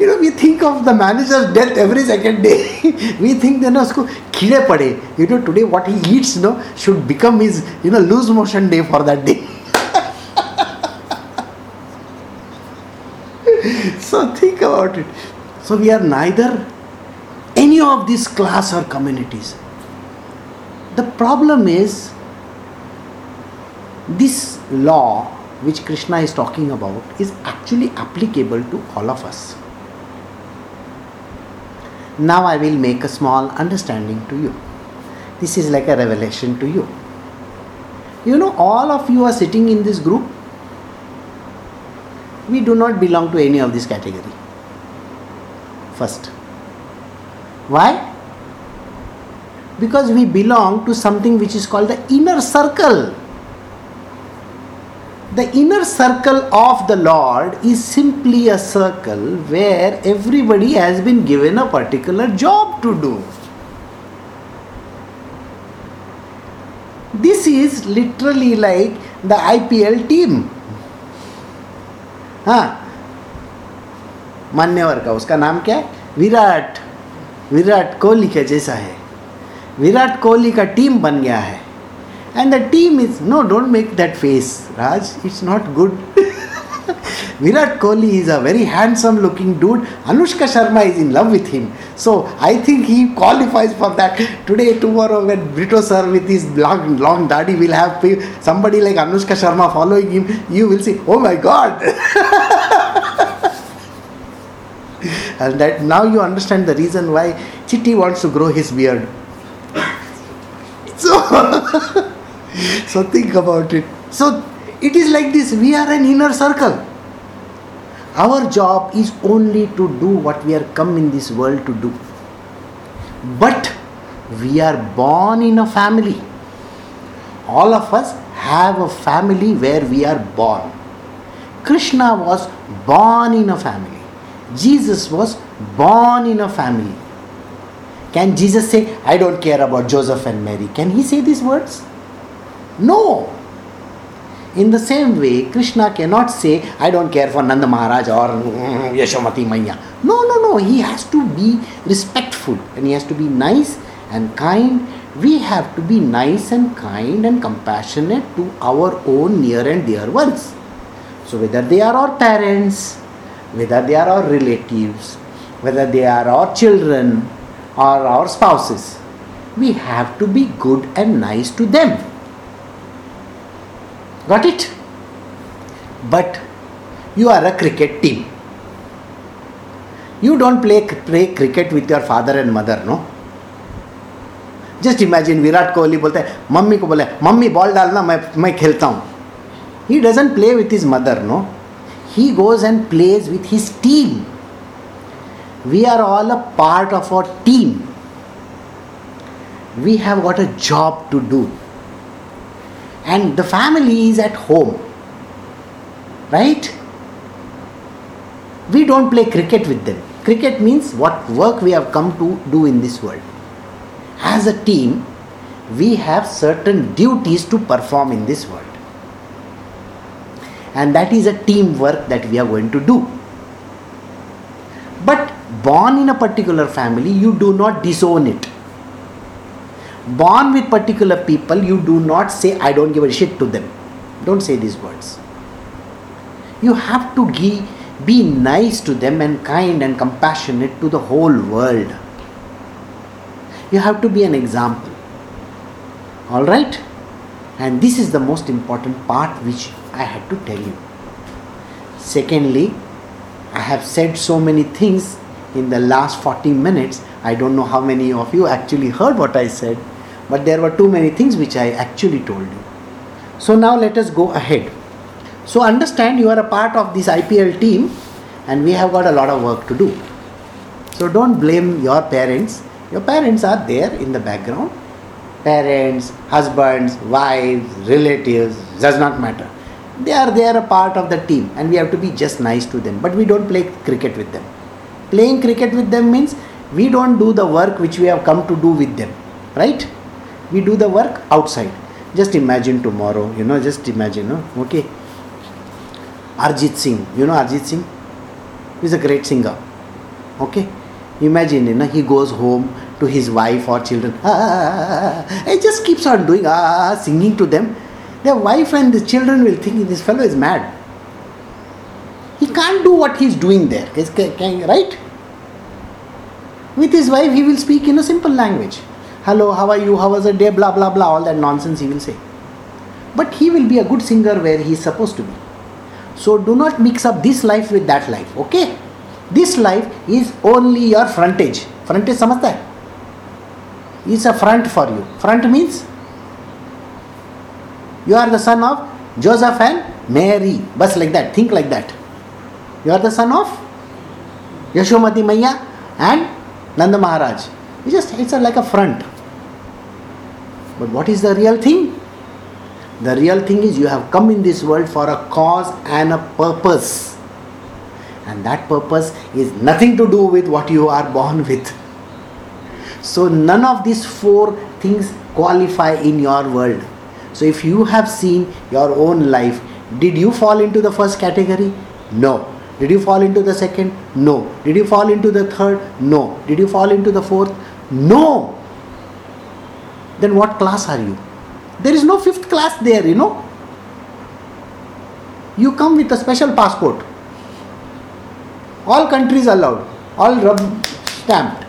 you know we think of the manager's death every second day we think you know उसको कीड़े पड़े you know today what he eats you know should become his you know lose motion day for that so think about it so we are neither any of these class or communities the problem is this law which krishna is talking about is actually applicable to all of us now I will make a small understanding to you. This is like a revelation to you. You know, all of you are sitting in this group. We do not belong to any of this category. First. Why? Because we belong to something which is called the inner circle the inner circle of the Lord is simply a circle where everybody has been given a particular job to do. This is literally like the IPL team. हाँ। मान्यवर का, उसका नाम क्या है? विराट विराट कोहली के जैसा है। विराट कोहली का टीम बन गया है। And the team is no don't make that face Raj it's not good virat kohli is a very handsome looking dude. Anushka sharma is in love with him. So i think he qualifies for that. Today tomorrow when brito sir with his long long daddy will have somebody like anushka sharma following him you will see oh my god! And that now you understand the reason why chitti wants to grow his beard. So so think about it. So it is like this we are an inner circle. Our job is only to do what we are come in this world to do. But we are born in a family. All of us have a family where we are born. Krishna was born in a family. Jesus was born in a family. Can Jesus say, I don't care about Joseph and Mary? Can he say these words? No. In the same way, Krishna cannot say, I don't care for Nanda Maharaj or mm, Yashomati Maiya. No, no, no. He has to be respectful and he has to be nice and kind. We have to be nice and kind and compassionate to our own near and dear ones. So, whether they are our parents, whether they are our relatives, whether they are our children or our spouses, we have to be good and nice to them. Got it? But you are a cricket team. You don't play, play cricket with your father and mother, no? Just imagine Virat Kohli बोलते हैं mummy को बोले mummy ball डालना मैं मैं खेलता हूँ he doesn't play with his mother no he goes and plays with his team we are all a part of our team we have got a job to do. And the family is at home. Right? We don't play cricket with them. Cricket means what work we have come to do in this world. As a team, we have certain duties to perform in this world. And that is a teamwork that we are going to do. But born in a particular family, you do not disown it. Born with particular people, you do not say, I don't give a shit to them. Don't say these words. You have to give, be nice to them and kind and compassionate to the whole world. You have to be an example. All right? And this is the most important part which I had to tell you. Secondly, I have said so many things in the last 40 minutes. I don't know how many of you actually heard what I said, but there were too many things which I actually told you. So now let us go ahead. So understand you are a part of this IPL team and we have got a lot of work to do. So don't blame your parents. Your parents are there in the background. Parents, husbands, wives, relatives, does not matter. They are there a part of the team and we have to be just nice to them. But we don't play cricket with them. Playing cricket with them means we don't do the work which we have come to do with them. Right? We do the work outside. Just imagine tomorrow, you know, just imagine, okay. Arijit Singh, you know Arijit Singh? He's a great singer. Okay? Imagine, you know, he goes home to his wife or children. Ah, ah, ah, ah he just keeps on doing ah, singing to them. Their wife and the children will think this fellow is mad. He can't do what he's doing there, right? With his wife, he will speak in a simple language. Hello, how are you? How was the day? Blah, blah, blah. All that nonsense he will say. But he will be a good singer where he is supposed to be. So do not mix up this life with that life, okay? This life is only your frontage. Frontage samajhta? It's a front for you. Front means you are the son of Joseph and Mary. Bus like that. Think like that. You are the son of Yashomati Maiya and Nanda Maharaj. It's just it's a, like a front. But what is the real thing? The real thing is you have come in this world for a cause and a purpose. And that purpose is nothing to do with what you are born with. So none of these four things qualify in your world. So if you have seen your own life, did you fall into the first category? No. Did you fall into the second? No. Did you fall into the third? No. Did you fall into the fourth? No. Then what class are you? There is no fifth class there, you know. You come with a special passport. All countries allowed, all rub stamped.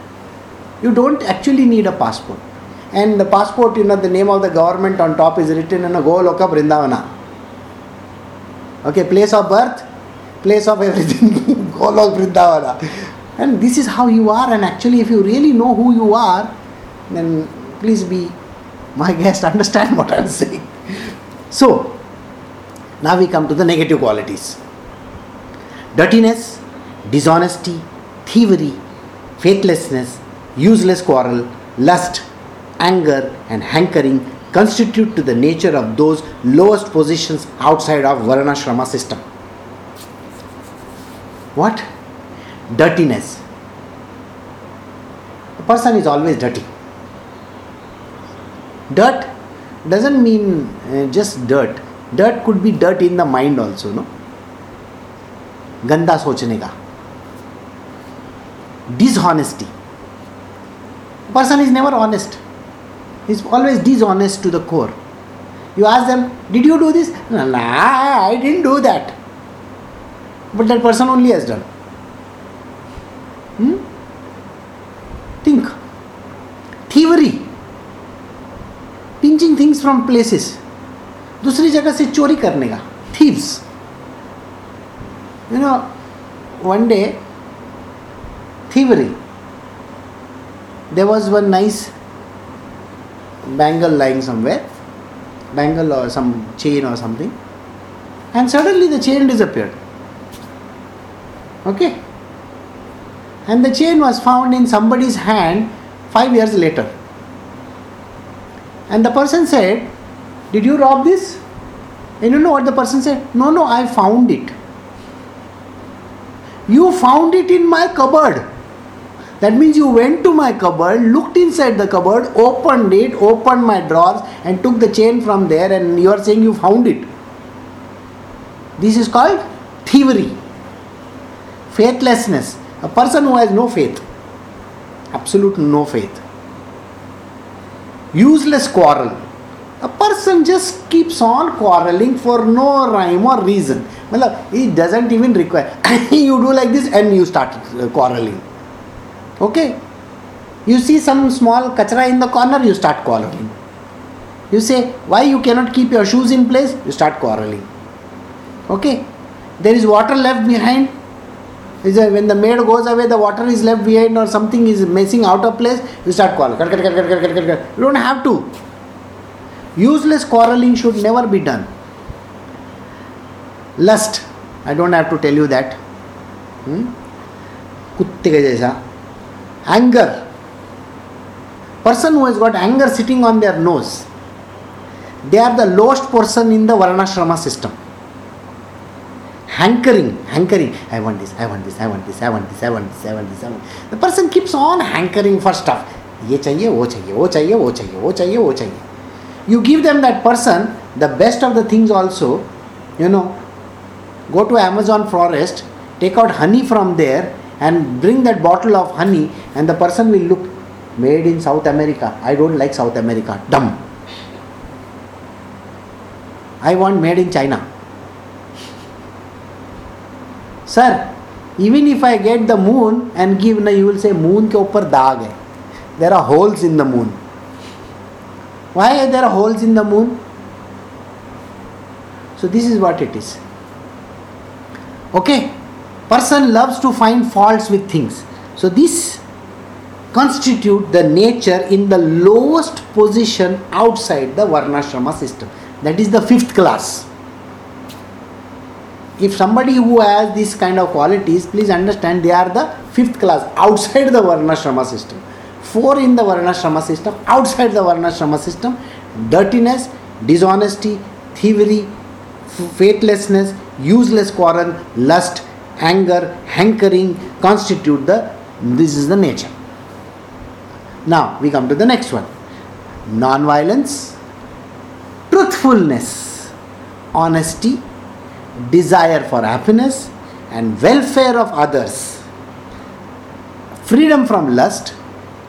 You don't actually need a passport. And the passport, you know, the name of the government on top is written in a Goloka Vrindavana. Okay, place of birth, place of everything, Golok Vrindavana. And this is how you are, and actually, if you really know who you are, then please be my guest understand what I'm saying. So, now we come to the negative qualities dirtiness, dishonesty, thievery, faithlessness, useless quarrel, lust, anger, and hankering constitute to the nature of those lowest positions outside of Varnashrama system What? Dirtiness. A person is always dirty dirt doesn't mean uh, just dirt dirt could be dirt in the mind also no गंदा सोचने का dishonesty person is never honest he's always dishonest to the core you ask them did you do this no, nah, i didn't do that but that person only has done hmm? think thievery pinching things from places दूसरी जगह से चोरी करने का thieves you know one day thievery there was one nice bangle lying somewhere bangle or some chain or something and suddenly the chain disappeared okay and the chain was found in somebody's hand 5 years later And the person said, Did you rob this? And you know what the person said? No, no, I found it. You found it in my cupboard. That means you went to my cupboard, looked inside the cupboard, opened it, opened my drawers, and took the chain from there, and you are saying you found it. This is called thievery, faithlessness. A person who has no faith, absolute no faith. Useless quarrel. A person just keeps on quarreling for no rhyme or reason. Matlab, He doesn't even require. you do like this and you start uh, quarreling. Okay? You see some small kachra in the corner, you start quarreling. You say, why you cannot keep your shoes in place? You start quarreling. Okay? There is water left behind. Is a, when the maid goes away, the water is left behind or something is missing out of place, you start quarreling. Cut, cut, cut, cut, cut, cut, cut, cut. You don't have to. Useless quarreling should never be done. Lust. I don't have to tell you that. Hmm? कुत्ते के जैसा anger person who has got anger sitting on their nose they are the lowest person in the varnashrama system hankering hankering i want this i want this i want this i want this i want this i want this, I want this. the person keeps on hankering for stuff ये चाहिए वो चाहिए वो चाहिए वो चाहिए वो चाहिए वो चाहिए you give them that person the best of the things also you know go to amazon forest take out honey from there and bring that bottle of honey and the person will look made in south america i don't like south america dumb i want made in china sir even if i get the moon and give na you will say moon ke upar daag hai. There are holes in the moon. Why are there holes in the moon? So this is what it is. Okay? Person loves to find faults with things. So this constitute the nature in the lowest position outside the varnashrama system. That is the fifth class if somebody who has this kind of qualities please understand they are the fifth class outside the varnashrama system. Four in the varnashrama system outside the varnashrama system dirtiness dishonesty thievery faithlessness useless quarrel lust anger hankering constitute the this is the nature. Now we come to the next one. Non-violence truthfulness honesty desire for happiness and welfare of others. Freedom from lust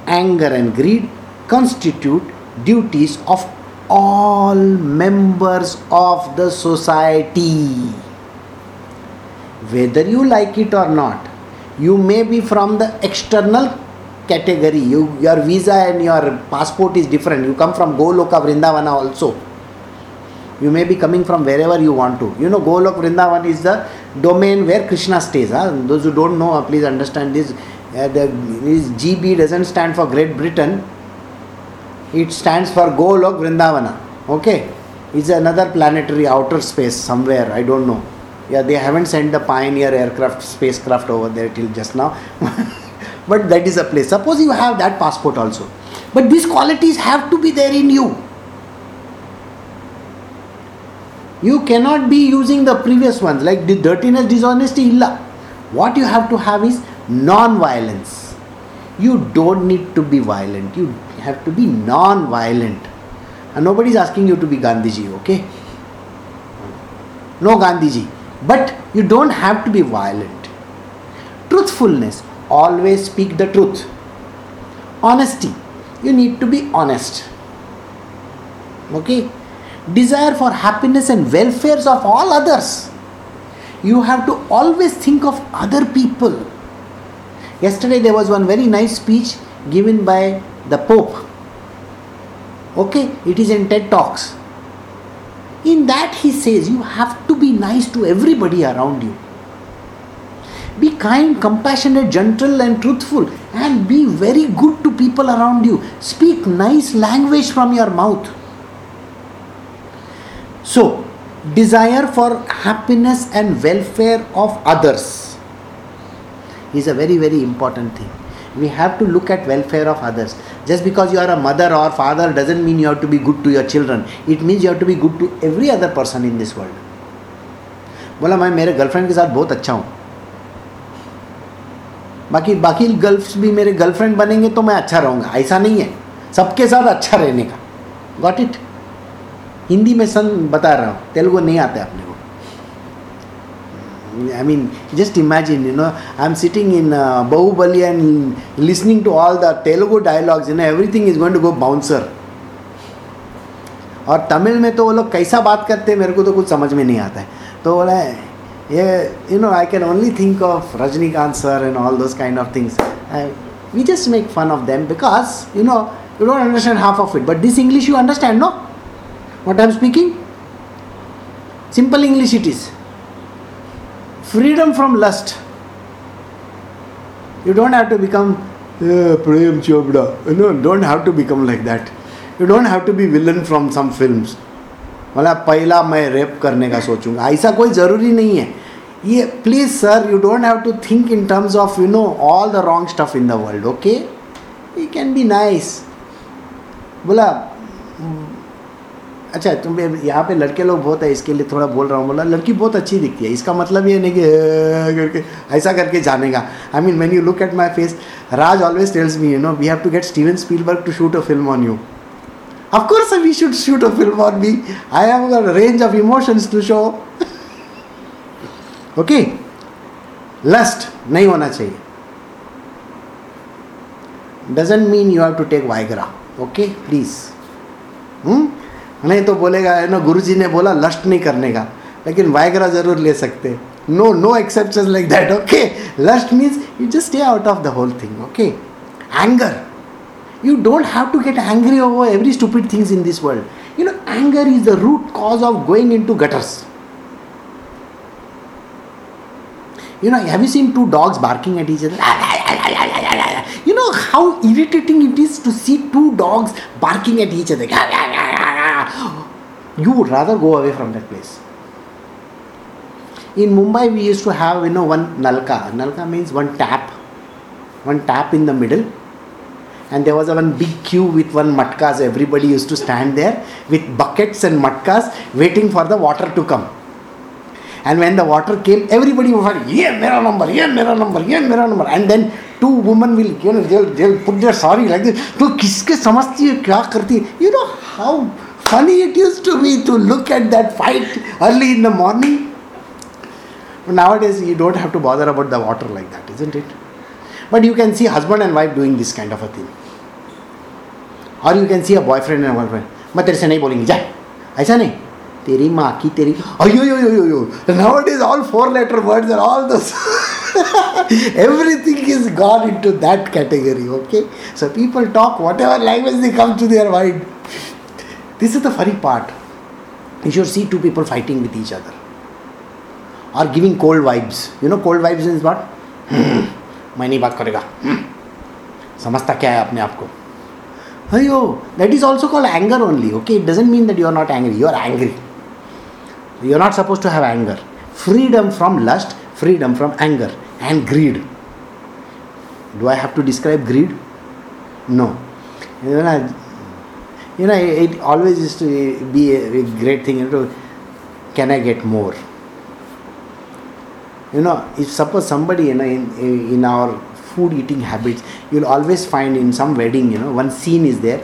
anger and greed constitute duties of all members of the society. Whether you like it or not you may be from the external category. You, your visa and your passport is different. You come from goloka vrindavana also you may be coming from wherever you want to. You know golok vrindavan is the domain where krishna stays huh? those who don't know uh, please understand this. Uh, the this gb doesn't stand for great britain. It stands for golok vrindavana okay? It's another planetary outer space somewhere i don't know. Yeah they haven't sent the pioneer aircraft spacecraft over there till just now. But that is a place. Suppose you have that passport also. But these qualities have to be there in you you cannot be using the previous ones. Like the dirtiness dishonesty illa. What you have to have is non-violence. You don't need to be violent. You have to be non-violent. And nobody is asking you to be gandhiji okay? No gandhiji. But you don't have to be violent. Truthfulness. Always speak the truth. Honesty. You need to be honest. Okay desire for happiness and welfare of all others. You have to always think of other people. Yesterday there was one very nice speech given by the pope. Okay it is in ted talks. In that he says you have to be nice to everybody around you. Be kind compassionate gentle and truthful and be very good to people around you. Speak nice language from your mouth so desire for happiness and welfare of others is a very very important thing we have to look at welfare of others just because you are a mother or father doesn't mean you have to be good to your children it means you have to be good to every other person in this world बोला मैं मेरे girlfriend के साथ बहुत अच्छा हूँ बाकी बाकी गर्ल्स भी मेरे गर्लफ्रेंड बनेंगे तो मैं अच्छा रहूँगा ऐसा नहीं है सबके साथ अच्छा रहने का गॉट इट हिंदी में सन बता रहा हूँ, तेलुगु नहीं आता अपने को। I mean just imagine you know I am sitting in Baahubali and listening to all the Telugu dialogues you know everything is going to go bouncer और तमिल में तो वो लोग कैसा बात करते हैं, मेरे को तो कुछ समझ में नहीं आता है। तो बोला, ये you know I can only think of Rajinikanth sir and all those kind of things we just make fun of them because you know you don't understand half of it but this English you understand no what i'm speaking simple english it is freedom from lust you don't have to become uh, prem chopra no don't have to become like that you don't have to be villain from some films मतलब पहला मैं rape करने का सोचूंगा ऐसा कोई ज़रूरी नहीं है ये please sir you don't have to think in terms of you know all the wrong stuff in the world okay you can be nice बोला अच्छा तुम यहाँ पे लड़के लोग बहुत है इसके लिए थोड़ा बोल रहा हूँ बोला लड़की बहुत अच्छी दिखती है इसका मतलब ये नहीं कि करके ऐसा करके जानेगा। I mean man you look at my face Raj always tells me you know we have to get Steven Spielberg to shoot a film on you course, we should shoot a film on me. I have a range of emotions to show. Okay lust नहीं होना चाहिए। Doesn't mean you have to take Viagra okay please नहीं तो बोलेगा, है ना, गुरुजी ने बोला लस्ट नहीं करने का। लेकिन वायग्रा ज़रूर ले सकते। No no exception like that okay lust means you just stay out of the whole thing okay anger you don't have to get angry over every stupid things in this world you know anger is the root cause of going into gutters you know have you seen two dogs barking at is you know how irritating it is to see two dogs barking at each other you would rather go away from that place in mumbai we used to have you know one nalka nalka means one tap one tap in the middle and there was a one big queue with one matkas. Everybody used to stand there with buckets and matkas waiting for the water to come. And when the water came, everybody was like, yeah, mera number, yeah, mera number, yeah, mera number. And then two women will, you know, they'll, they'll put their sorry like this. तो किसके समझती है क्या करती है You know how funny it used to be to look at that fight early in the morning. Nowadays, you don't have to bother about the water like that, isn't it? But you can see husband and wife doing this kind of a thing. और you can see a boyfriend and girlfriend मैं तेरे से नहीं बोलेंगी जा ऐसा नहीं तेरी माँ की तेरी अयो यो यो यो यो now it is all four letter words and all those everything is gone into that category okay so people talk whatever language they come to their mind this is the funny part you should see two people fighting with each other or giving cold vibes you know cold vibes is what hmm, मैं नहीं बात करेगा hmm. समझता क्या है अपने आप को Ayo, that is also called anger only. Okay, it doesn't mean that you are not angry. You are angry. You are not supposed to have anger. Freedom from lust, freedom from anger, and greed. Do I have to describe greed? No. You know, know it always used to be a great thing. You know, can I get more? You know, if suppose somebody you know in in our food eating habits you'll always find in some wedding you know one scene is there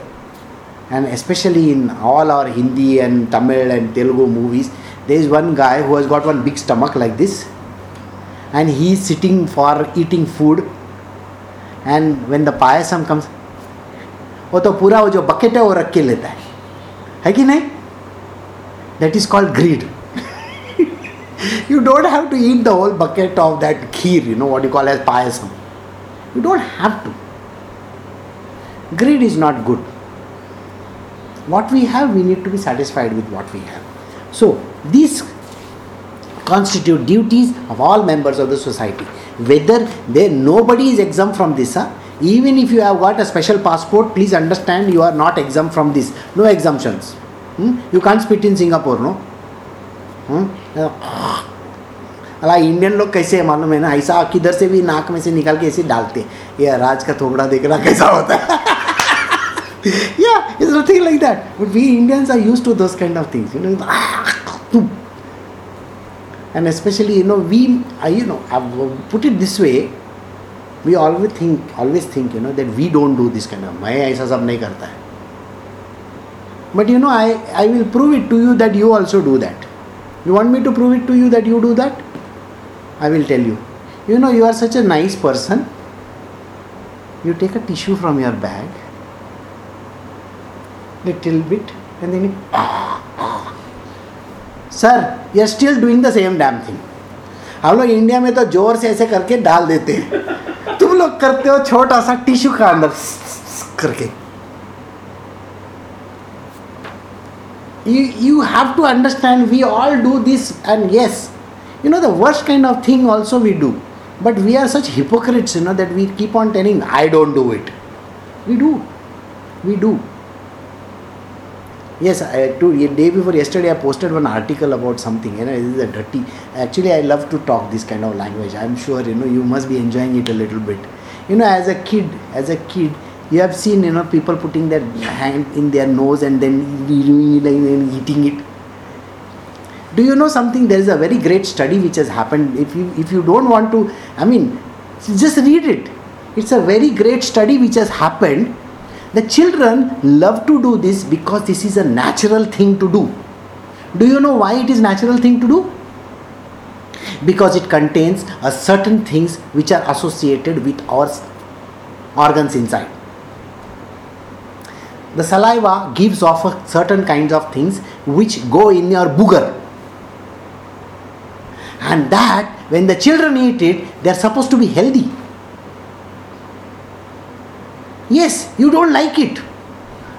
and especially in all our hindi and tamil and telugu movies there is one guy who has got one big stomach like this and he is sitting for eating food and when the payasam comes वो तो पूरा वो जो bucket है वो रख के लेता है है कि नहीं that is called grid you don't have to eat the whole bucket of that kheer, you know what you call as payasam. You don't have to. Greed is not good. What we have, we need to be satisfied with what we have. So, these constitute duties of all members of the society. Whether there nobody is exempt from this, huh? even if you have got a special passport, please understand you are not exempt from this. No exemptions. Hmm? You can't spit in Singapore, no? Hmm? अला Indian लोग कैसे है मालूम है ना ऐसा किधर से भी नाक में से निकाल के ऐसे डालते ये राज का थोबड़ा देखना कैसा होता है yeah it's nothing like that but we indians are used to those kind of things you know and especially you know we I, you know I've put it we always think always think you know that we don't do this kind of मैं ऐसा सब नहीं करता है। But you know I I will prove it to you that you also do that you want me to prove it to you that you do that I will tell you you know you are such a nice person you take a tissue from your bag little bit and sir you are still doing the same damn thing हम लोग India में तो ज़ोर से ऐसे करके डाल देते हैं। तुम लोग करते हो छोटा सा टिश्यू का अंदर करके। You have to understand we all do this and yes you know the worst kind of thing also we do but we are such hypocrites you know that we keep on telling I don't do it we do we do Yes, I, two, day before yesterday, I posted one article about something. You know, this is a dirty. Actually, I love to talk this kind of language. I'm sure you know you must be enjoying it a little bit. You know, as a kid, as a kid, you have seen you know people putting their hand in their nose and then eating it. Do you know something? There is a very great study which has happened. If you if you don't want to, I mean, just read it. It's a very great study which has happened the children love to do this because this is a natural thing to do. Do you know why it is natural thing to do? Because it contains a certain things which are associated with our organs inside. The saliva gives off a certain kinds of things which go in your booger. And that when the children eat it, they are supposed to be healthy Yes, you don't like it.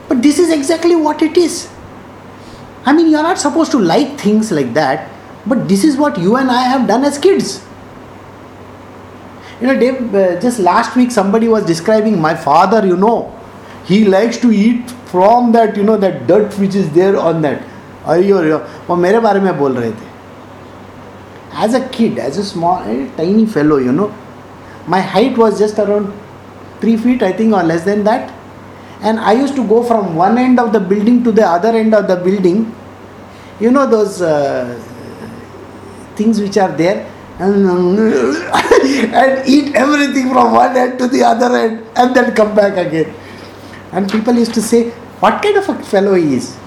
But this is exactly what it is. I mean, you're not supposed to like things like that, but this is what you and I have done as kids. You know, Dave, uh, just last week somebody was describing my father, you know, he likes to eat from that, you know, that dirt which is there on that. अयो वो मेरे बारे में बोल रहे थे as a kid as a small tiny fellow you know my height was just around three feet, I think, or less than that. And I used to go from one end of the building to the other end of the building. You know those uh, things which are there, and eat everything from one end to the other end, and then come back again. And people used to say, "What kind of a fellow he is?"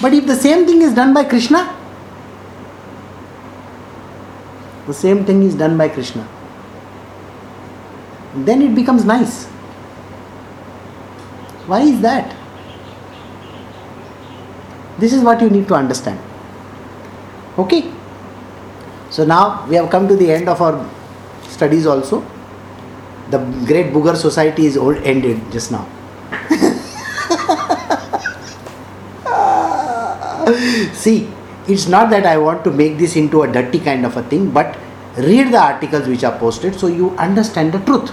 But if the same thing is done by Krishna, the same thing is done by Krishna then it becomes nice. Why is that? This is what you need to understand. Okay? So now we have come to the end of our studies also. The great Booger Society is old ended just now. See, it's not that I want to make this into a dirty kind of a thing, but read the articles which are posted so you understand the truth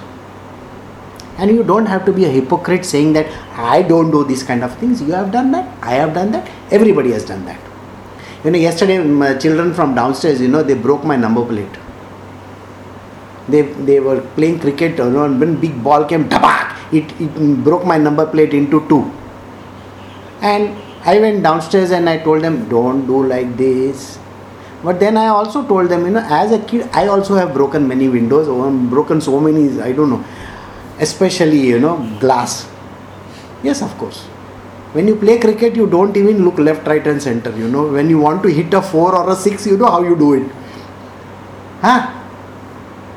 and you don't have to be a hypocrite saying that i don't do these kind of things. You have done that. I have done that. Everybody has done that. You know yesterday my children from downstairs you know they broke my number plate. They they were playing cricket you know, and when big ball came tabak, it, it broke my number plate into two. And i went downstairs and i told them don't do like this. But then i also told them you know as a kid i also have broken many windows or broken so many i don't know especially you know glass. Yes of course. When you play cricket you don't even look left right and center you know. When you want to hit a 4 or a 6 you know how you do it. Huh?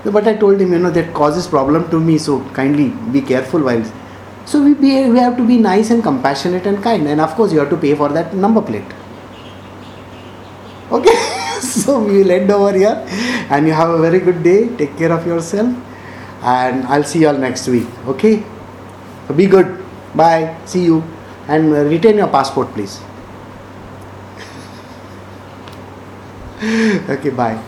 But i told him you know that causes problem to me so kindly be careful while so we be, we have to be nice and compassionate and kind. And of course you have to pay for that number plate. Okay? So we will end over here. And you have a very good day. Take care of yourself and I'll see you all next week. Okay? So be good. Bye. See you. And uh, retain your passport, please. okay, bye.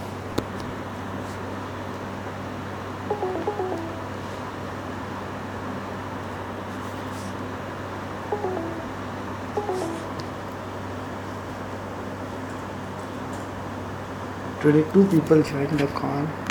Today, two people joined the call.